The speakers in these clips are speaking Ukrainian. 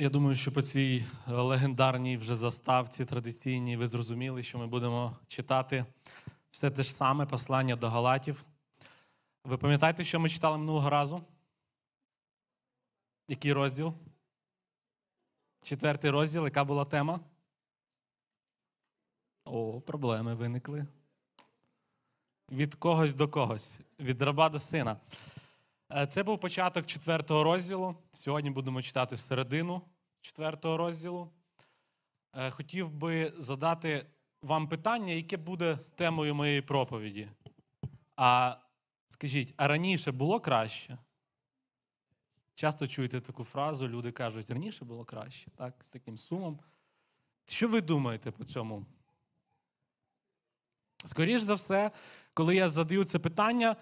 Я думаю, що по цій е, легендарній вже заставці традиційній ви зрозуміли, що ми будемо читати все те ж саме послання до Галатів. Ви пам'ятаєте, що ми читали минулого разу? Який розділ? Четвертий розділ, яка була тема? О, проблеми виникли. Від когось до когось, від раба до сина. Е, Це був початок четвертого розділу. Сьогодні будемо читати середину четвертого розділу. Е, Хотів би задати вам питання, яке буде темою моєї проповіді. А скажіть, а раніше було краще? Часто чуєте таку фразу, люди кажуть, раніше було краще, так, з таким сумом. Що ви думаєте по цьому? Скоріше за все, коли я задаю це питання,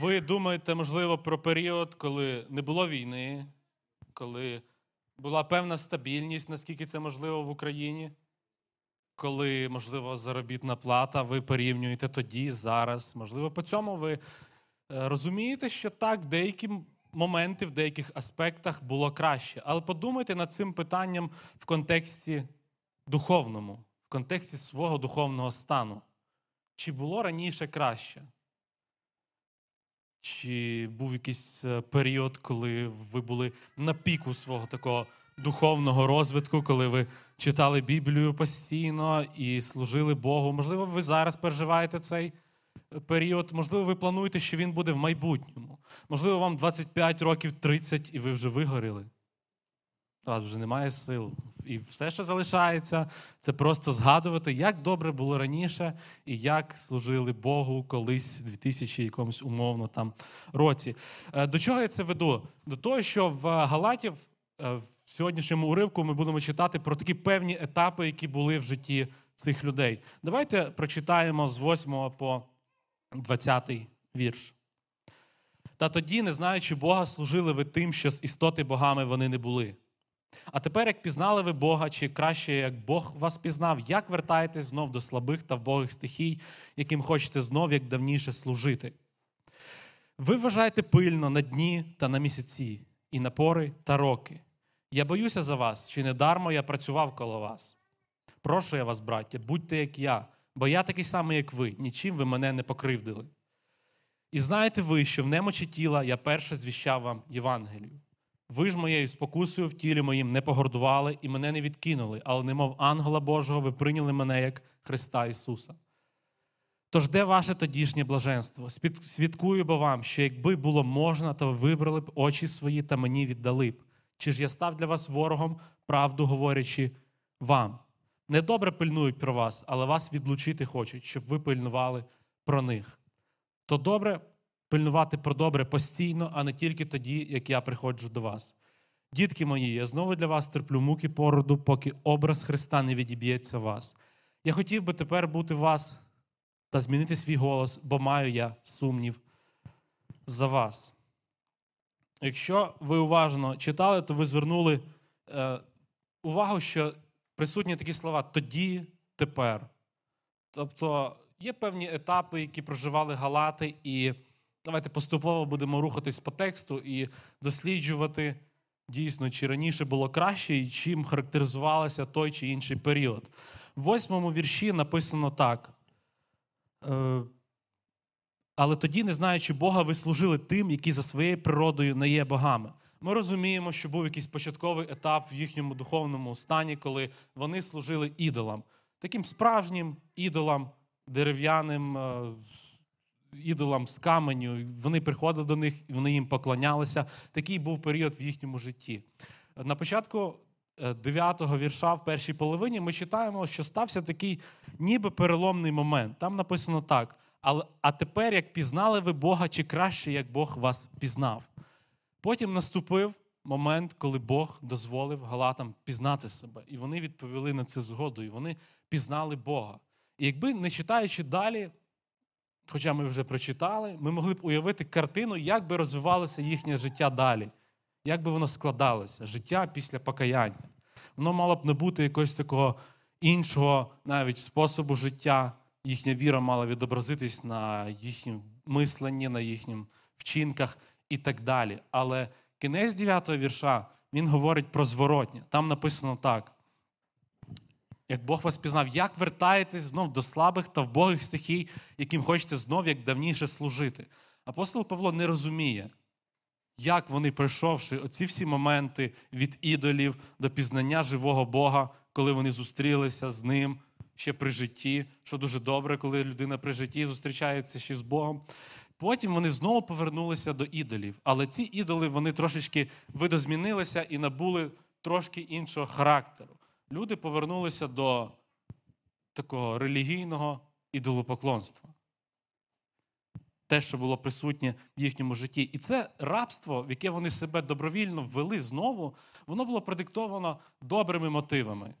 ви думаєте, можливо, про період, коли не було війни, коли була певна стабільність, наскільки це можливо в Україні, коли, можливо, заробітна плата, ви порівнюєте тоді, зараз. Можливо, по цьому ви е, розумієте, що так, деякі моменти, в деяких аспектах було краще. Але подумайте над цим питанням в контексті духовному, в контексті свого духовного стану. Чи було раніше краще? Чи був якийсь е, період, коли ви були на піку свого такого духовного розвитку, коли ви читали Біблію постійно і служили Богу? Можливо, ви зараз переживаєте цей е, період, можливо, ви плануєте, що він буде в майбутньому. Можливо, вам 25 років 30 і ви вже вигоріли. У вас вже немає сил. І все, що залишається, це просто згадувати, як добре було раніше і як служили Богу колись в 2000 якомусь умовно там році. Е, До чого я це веду? До того, що в Галатів е, в сьогоднішньому уривку ми будемо читати про такі певні етапи, які були в житті цих людей. Давайте прочитаємо з 8 по 20 вірш. Та тоді, не знаючи Бога, служили ви тим, що з істоти богами вони не були. А тепер, як пізнали ви Бога, чи краще, як Бог вас пізнав, як вертаєтесь знов до слабих та вбогих стихій, яким хочете знов, як давніше служити? Ви вважаєте пильно на дні та на місяці, і на пори та роки. Я боюся за вас, чи не дармо я працював коло вас. Прошу я вас, браття, будьте як я, бо я такий самий, як ви, нічим ви мене не покривдили. І знаєте ви, що в немочі тіла я перше звіщав вам Євангелію. Ви ж моєю спокусою в тілі моїм не погордували і мене не відкинули, але немов ангела Божого, ви прийняли мене як Христа Ісуса. Тож де ваше тодішнє блаженство? Свідкую бо вам, що якби було можна, то ви вибрали б очі свої та мені віддали б. Чи ж я став для вас ворогом, правду говорячи вам? Недобре пильнують про вас, але вас відлучити хочуть, щоб ви пильнували про них. То добре пильнувати про добре постійно, а не тільки тоді, як я приходжу до вас. Дітки мої, я знову для вас терплю муки породу, поки образ Христа не відіб'ється вас. Я хотів би тепер бути вас та змінити свій голос, бо маю я сумнів за вас. Якщо ви уважно читали, то ви звернули е, увагу, що присутні такі слова тоді, тепер. Тобто є певні етапи, які проживали галати, і давайте поступово будемо рухатись по тексту і досліджувати дійсно, чи раніше було краще, і чим характеризувалося той чи інший період. В восьмому вірші написано так. Е, але тоді, не знаючи Бога, ви служили тим, які за своєю природою не є богами. Ми розуміємо, що був якийсь початковий етап в їхньому духовному стані, коли вони служили ідолам, таким справжнім ідолам, дерев'яним е, ідолам з каменю. Вони приходили до них, вони їм поклонялися. Такий був період в їхньому житті. На початку 9-го вірша в першій половині ми читаємо, що стався такий ніби переломний момент. Там написано так: а тепер, як пізнали ви Бога, чи краще, як Бог вас пізнав. Потім наступив момент, коли Бог дозволив Галатам пізнати себе. І вони відповіли на це згодою. Вони пізнали Бога. І якби не читаючи далі, хоча ми вже прочитали, ми могли б уявити картину, як би розвивалося їхнє життя далі, як би воно складалося, життя після покаяння. Воно мало б не бути якогось такого іншого навіть способу життя. Їхня віра мала відобразитись на їхньому мисленні, на їхніх вчинках і так далі. Але кінець 9 вірша він говорить про зворотнє. Там написано так. Як Бог вас пізнав, як вертаєтесь знов до слабих та вбогих стихій, яким хочете знов, як давніше служити. Апостол Павло не розуміє, як вони, пройшовши оці всі моменти від ідолів до пізнання живого Бога, коли вони зустрілися з ним ще при житті, що дуже добре, коли людина при житті зустрічається ще з Богом. Потім вони знову повернулися до ідолів. Але ці ідоли вони трошечки видозмінилися і набули трошки іншого характеру. Люди повернулися до такого релігійного ідолопоклонства. Те, що було присутнє в їхньому житті. І це рабство, в яке вони себе добровільно ввели знову, воно було продиктовано добрими мотивами.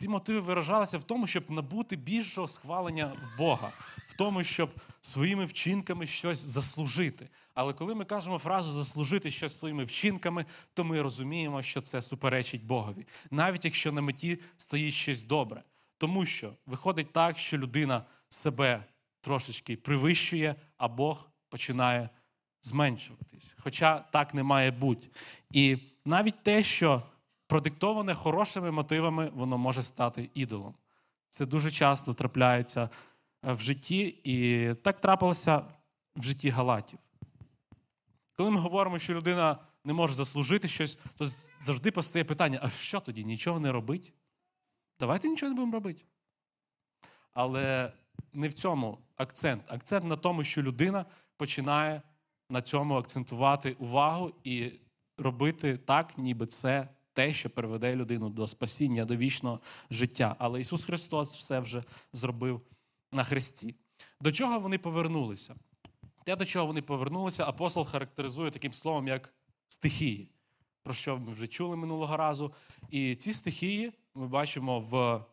Ці мотиви виражалися в тому, щоб набути більшого схвалення в Бога, в тому, щоб своїми вчинками щось заслужити. Але коли ми кажемо фразу заслужити щось своїми вчинками, то ми розуміємо, що це суперечить Богові, навіть якщо на меті стоїть щось добре. Тому що виходить так, що людина себе трошечки привищує, а Бог починає зменшуватись. Хоча так не має бути. І навіть те, що продиктоване хорошими мотивами, воно може стати ідолом. Це дуже часто трапляється е, в житті, і так трапилося в житті Галатів. Коли ми говоримо, що людина не може заслужити щось, то завжди постає питання: а що тоді? Нічого не робить? Давайте нічого не будемо робити. Але не в цьому акцент. Акцент на тому, що людина починає на цьому акцентувати увагу і робити так, ніби це те, що приведе людину до спасіння, до вічного життя. Але Ісус Христос все вже зробив на Христі. До чого вони повернулися? Те, до чого вони повернулися, апостол характеризує таким словом, як стихії, про що ми вже чули минулого разу. І ці стихії ми бачимо в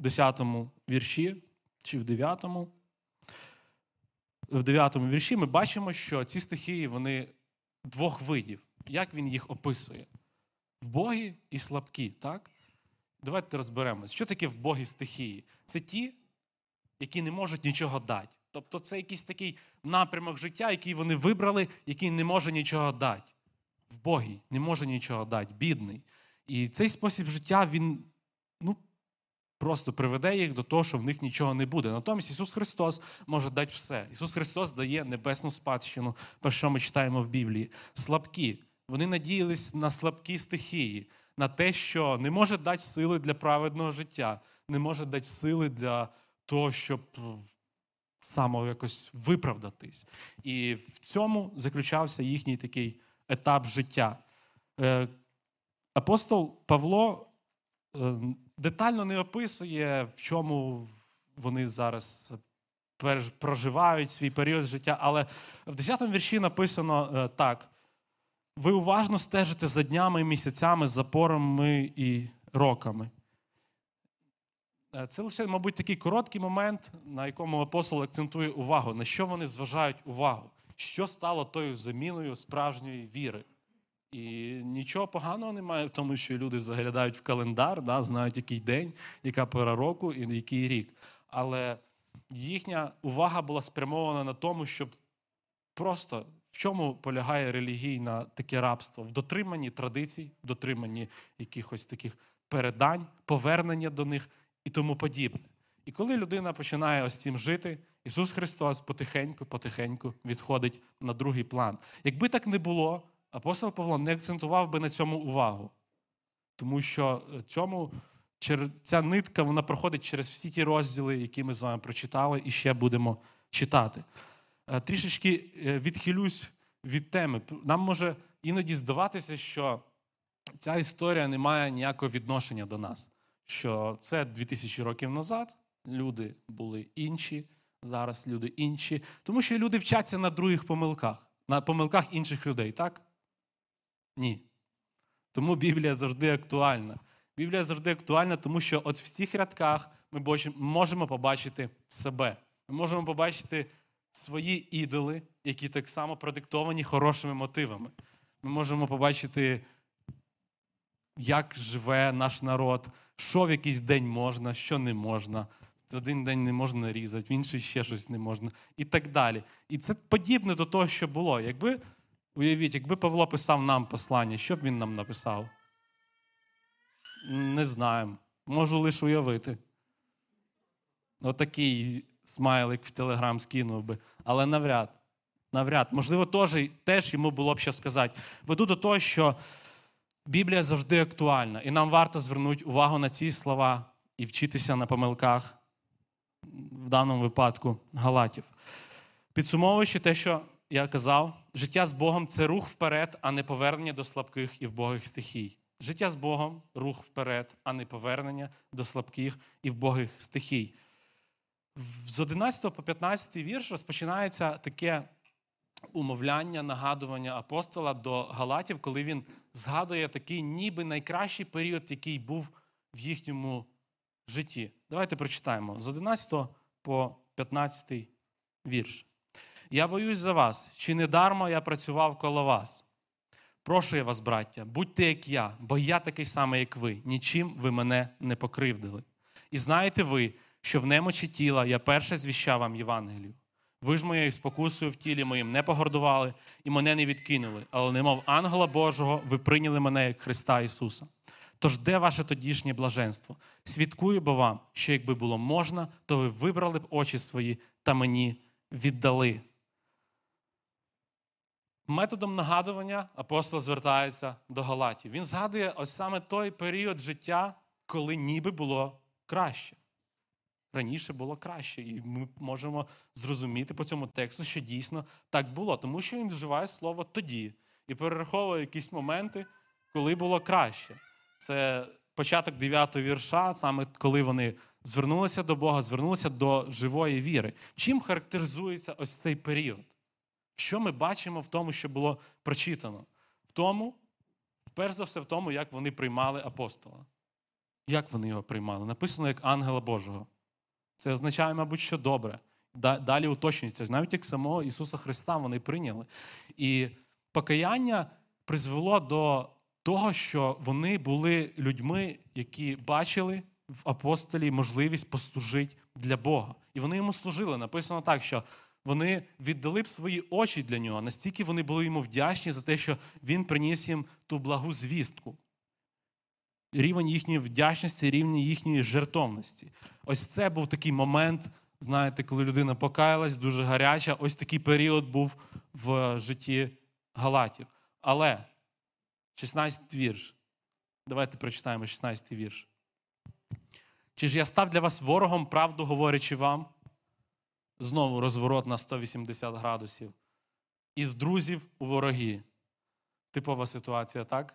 10 вірші чи в 9. В 9 вірші ми бачимо, що ці стихії вони двох видів. Як він їх описує? Вбогі і слабкі, так? Давайте розберемось. Що таке вбогі стихії? Це ті, які не можуть нічого дати. Тобто це якийсь такий напрямок життя, який вони вибрали, який не може нічого дати. Вбогий, не може нічого дати, бідний. І цей спосіб життя, він ну, просто приведе їх до того, що в них нічого не буде. Натомість Ісус Христос може дати все. Ісус Христос дає небесну спадщину, про що ми читаємо в Біблії. Слабкі. Вони надіялись на слабкі стихії, на те, що не може дати сили для праведного життя, не може дати сили для того, щоб е, само якось виправдатись. І в цьому заключався їхній такий етап життя. Е, апостол Павло е, детально не описує, в чому вони зараз проживають свій період життя, але в 10 му вірші написано так. Ви уважно стежите за днями місяцями, за порами і роками. Е, це лише, мабуть, такий короткий момент, на якому апостол акцентує увагу, на що вони зважають увагу, що стало тою заміною справжньої віри. І нічого поганого немає в тому, що люди заглядають в календар, да, знають, який день, яка пора року і який рік. Але їхня увага була спрямована на тому, щоб просто в чому полягає релігійне таке рабство? В дотриманні традицій, в дотриманні якихось таких передань, повернення до них і тому подібне. І коли людина починає ось цим жити, Ісус Христос потихеньку-потихеньку відходить на другий план. Якби так не було, апостол Павло не акцентував би на цьому увагу. Тому що е, цьому, ця нитка вона проходить через всі ті розділи, які ми з вами прочитали, і ще будемо читати. Е, трішечки е, відхилюсь від теми. Нам може іноді здаватися, що ця історія не має ніякого відношення до нас. Що це 2000 років назад люди були інші, зараз люди інші. Тому що люди вчаться на других помилках, на помилках інших людей, так? Ні. Тому Біблія завжди актуальна. Біблія завжди актуальна, тому що от в цих рядках ми можемо побачити себе. Ми можемо побачити свої ідоли, які так само продиктовані хорошими мотивами. Ми можемо побачити, як живе наш народ, що в якийсь день можна, що не можна. Один день не можна різати, в інший ще щось не можна, і так далі. І це подібне до того, що було. Якби Уявіть, якби Павло писав нам послання, що б він нам написав? Не знаємо. Можу лише уявити. Отакий смайлик в Телеграм скинув би. Але навряд. Навряд. Можливо, теж, теж йому було б що сказати. Веду до того, що Біблія завжди актуальна, і нам варто звернути увагу на ці слова і вчитися на помилках, в даному випадку, Галатів. Підсумовуючи те, що я казав, життя з Богом це рух вперед, а не повернення до слабких і вбогих стихій. Життя з Богом рух вперед, а не повернення до слабких і вбогих стихій. З 11 по 15 вірш розпочинається таке умовляння, нагадування апостола до Галатів, коли він згадує такий ніби найкращий період, який був в їхньому житті. Давайте прочитаємо з 11 по 15 вірш. Я боюсь за вас, чи не дармо я працював коло вас. Прошу я вас, браття, будьте як я, бо я такий самий, як ви. Нічим ви мене не покривдили. І знаєте ви, що в немочі тіла я перше звіщав вам Євангелію. Ви ж моєю спокусою в тілі моїм не погордували і мене не відкинули, але немов ангела Божого, ви прийняли мене як Христа Ісуса. Тож де ваше тодішнє блаженство? Свідкую бо вам, що якби було можна, то ви вибрали б очі свої та мені віддали. Методом нагадування апостол звертається до Галатів. Він згадує ось саме той період життя, коли ніби було краще. Раніше було краще, і ми можемо зрозуміти по цьому тексту, що дійсно так було, тому що він вживає слово тоді і перераховує якісь моменти, коли було краще. Це початок 9 вірша, саме коли вони звернулися до Бога, звернулися до живої віри. Чим характеризується ось цей період? Що ми бачимо в тому, що було прочитано? В тому, перш за все, в тому, як вони приймали апостола. Як вони його приймали? Написано як ангела Божого. Це означає, мабуть, що добре. Далі уточнюється. Навіть як самого Ісуса Христа вони прийняли. І покаяння призвело до того, що вони були людьми, які бачили в апостолі можливість послужити для Бога. І вони йому служили. Написано так, що вони віддали б свої очі для нього, настільки вони були йому вдячні за те, що він приніс їм ту благу звістку. Рівень їхньої вдячності, рівень їхньої жертовності. Ось це був такий момент, знаєте, коли людина покаялась, дуже гаряча. Ось такий період був в житті Галатів. Але 16 вірш. Давайте прочитаємо 16 вірш. Чи ж я став для вас ворогом, правду говорячи вам? Знову розворот на 180 градусів. Із друзів у вороги. Типова ситуація, так?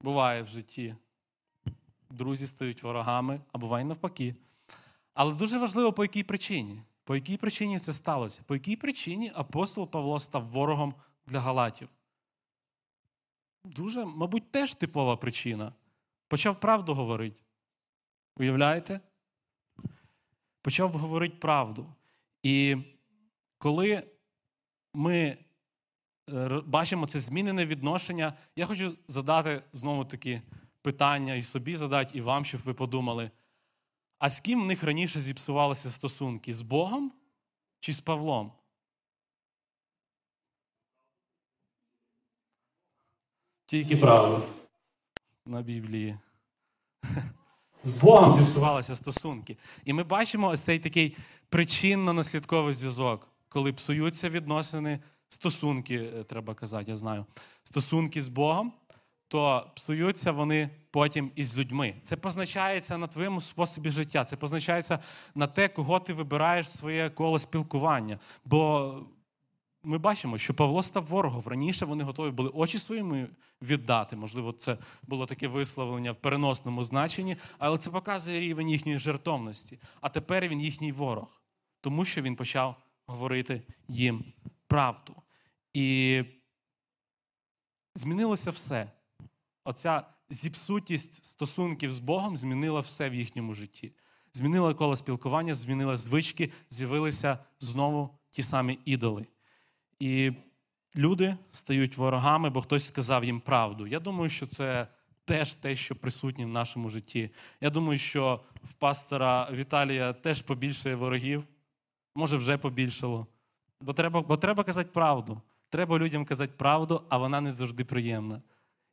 Буває в житті. Друзі стають ворогами, а буває навпаки. Але дуже важливо, по якій причині. По якій причині це сталося? По якій причині апостол Павло став ворогом для Галатів? Дуже, мабуть, теж типова причина. Почав правду говорити. Уявляєте? Почав говорити правду. І коли ми е, бачимо це змінене відношення, я хочу задати знову таки питання і собі задати, і вам, щоб ви подумали: а з ким в них раніше зіпсувалися стосунки? З Богом чи з Павлом? Тільки правда на Біблії. З Богом зіпсувалися стосунки. І ми бачимо ось цей такий причинно-наслідковий зв'язок, коли псуються відносини, стосунки, е, треба казати, я знаю, стосунки з Богом, то псуються вони потім із людьми. Це позначається на твоєму способі життя, це позначається на те, кого ти вибираєш своє коло спілкування. Бо ми бачимо, що Павло став ворогом. Раніше вони готові були очі своїми віддати. Можливо, це було таке висловлення в переносному значенні, але це показує рівень їхньої жертовності. А тепер він їхній ворог, тому що він почав говорити їм правду. І змінилося все. Оця зіпсутість стосунків з Богом змінила все в їхньому житті. Змінила коло спілкування, змінила звички, з'явилися знову ті самі ідоли. І люди стають ворогами, бо хтось сказав їм правду. Я думаю, що це теж те, що присутнє в нашому житті. Я думаю, що в пастора Віталія теж побільшає ворогів, може, вже побільшало. Бо треба, бо треба казати правду. Треба людям казати правду, а вона не завжди приємна.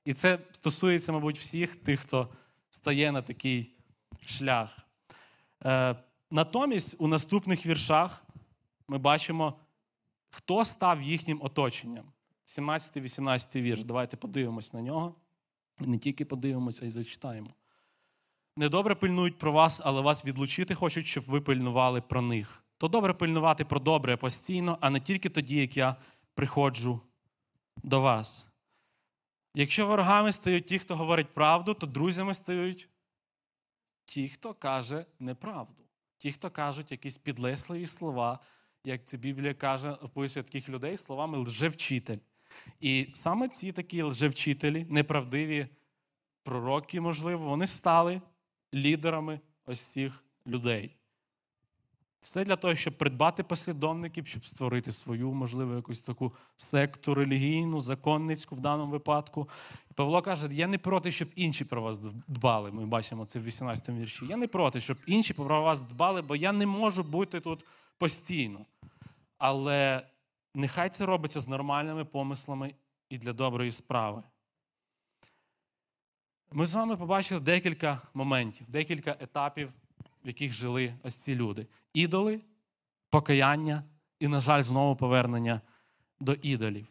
І це стосується, мабуть, всіх тих, хто стає на такий шлях. Е, натомість у наступних віршах ми бачимо, хто став їхнім оточенням. 17-18 вірш. Давайте подивимось на нього. Не тільки подивимося, а й зачитаємо. Недобре пильнують про вас, але вас відлучити хочуть, щоб ви пильнували про них. То добре пильнувати про добре постійно, а не тільки тоді, як я приходжу до вас. Якщо ворогами стають ті, хто говорить правду, то друзями стають ті, хто каже неправду. Ті, хто кажуть якісь підлесливі слова, як це Біблія каже, описує таких людей словами лжевчитель. І саме ці такі лжевчителі, неправдиві пророки, можливо, вони стали лідерами ось цих людей. Все для того, щоб придбати послідовників, щоб створити свою, можливо, якусь таку секту релігійну, законницьку в даному випадку. І Павло каже: я не проти, щоб інші про вас дбали. Ми бачимо це в 18 му вірші. Я не проти, щоб інші про вас дбали, бо я не можу бути тут постійно. Але нехай це робиться з нормальними помислами і для доброї справи. Ми з вами побачили декілька моментів, декілька етапів, в яких жили ось ці люди: ідоли, покаяння і, на жаль, знову повернення до ідолів.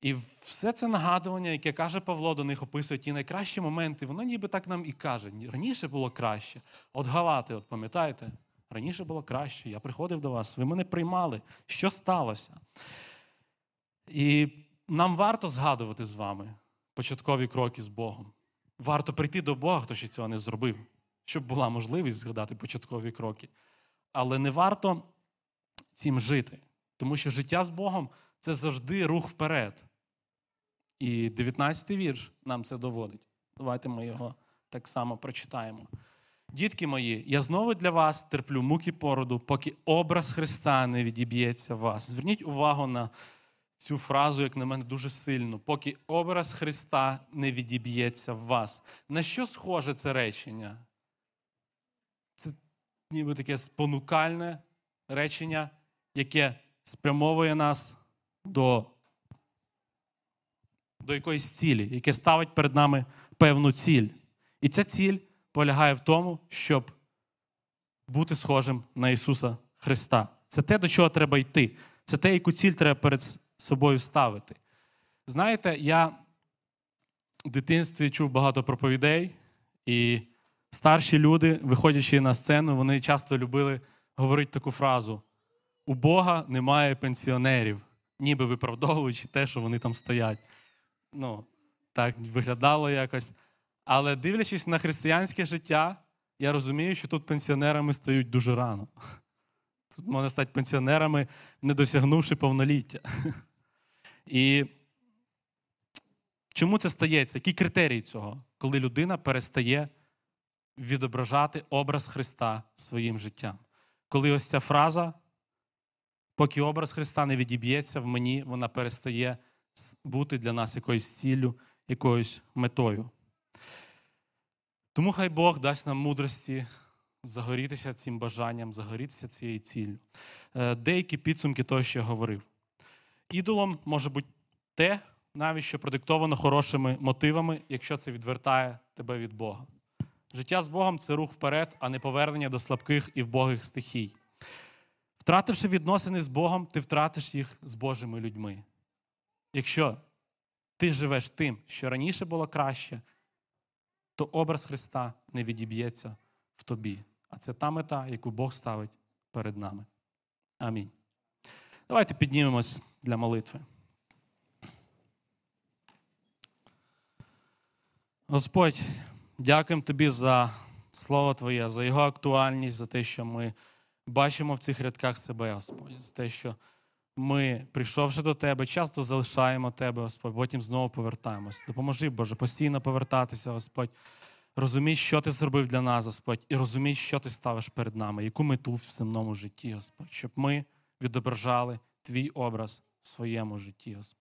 І все це нагадування, яке каже Павло, до них описує ті найкращі моменти, воно ніби так нам і каже. Раніше було краще. От Галати, от пам'ятаєте? Раніше було краще. Я приходив до вас, ви мене приймали. Що сталося? І нам варто згадувати з вами початкові кроки з Богом. Варто прийти до Бога, хто ще цього не зробив, щоб була можливість згадати початкові кроки. Але не варто цим жити, тому що життя з Богом це завжди рух вперед. І 19-й вірш нам це доводить. Давайте ми його так само прочитаємо. Дітки мої, я знову для вас терплю муки породу, поки образ Христа не відіб'ється в вас. Зверніть увагу на цю фразу, як на мене, дуже сильно, поки образ Христа не відіб'ється в вас. На що схоже це речення? Ніби таке спонукальне речення, яке спрямовує нас до, до якоїсь цілі, яке ставить перед нами певну ціль. І ця ціль полягає в тому, щоб бути схожим на Ісуса Христа. Це те, до чого треба йти. Це те, яку ціль треба перед собою ставити. Знаєте, я в дитинстві чув багато проповідей, і старші люди, виходячи на сцену, вони часто любили говорити таку фразу: у Бога немає пенсіонерів, ніби виправдовуючи те, що вони там стоять. Ну, так виглядало якось. Але дивлячись на християнське життя, я розумію, що тут пенсіонерами стають дуже рано. Тут можна стати пенсіонерами, не досягнувши повноліття. І чому це стається? Які критерії цього, коли людина перестає відображати образ Христа своїм життям? Коли ось ця фраза, поки образ Христа не відіб'ється в мені, вона перестає бути для нас якоюсь ціллю, якоюсь метою. Тому хай Бог дасть нам мудрості загорітися цим бажанням, загорітися цією ціллю. Е, деякі підсумки того, що я говорив. Ідолом може бути те, навіть що продиктовано хорошими мотивами, якщо це відвертає тебе від Бога. Життя з Богом це рух вперед, а не повернення до слабких і вбогих стихій. Втративши відносини з Богом, ти втратиш їх з Божими людьми. Якщо ти живеш тим, що раніше було краще, то образ Христа не відіб'ється в тобі. А це та мета, яку Бог ставить перед нами. Амінь. Давайте піднімемось для молитви. Господь, дякуємо Тобі за Слово Твоє, за його актуальність, за те, що ми бачимо в цих рядках себе, Господь, за те, що ми, прийшовши до Тебе, часто залишаємо Тебе, Господь, потім знову повертаємось. Допоможи, Боже, постійно повертатися, Господь. Розумій, що ти зробив для нас, Господь, і розумій, що ти ставиш перед нами, яку мету в земному житті, Господь, щоб ми відображали твій образ в своєму житті, Господь.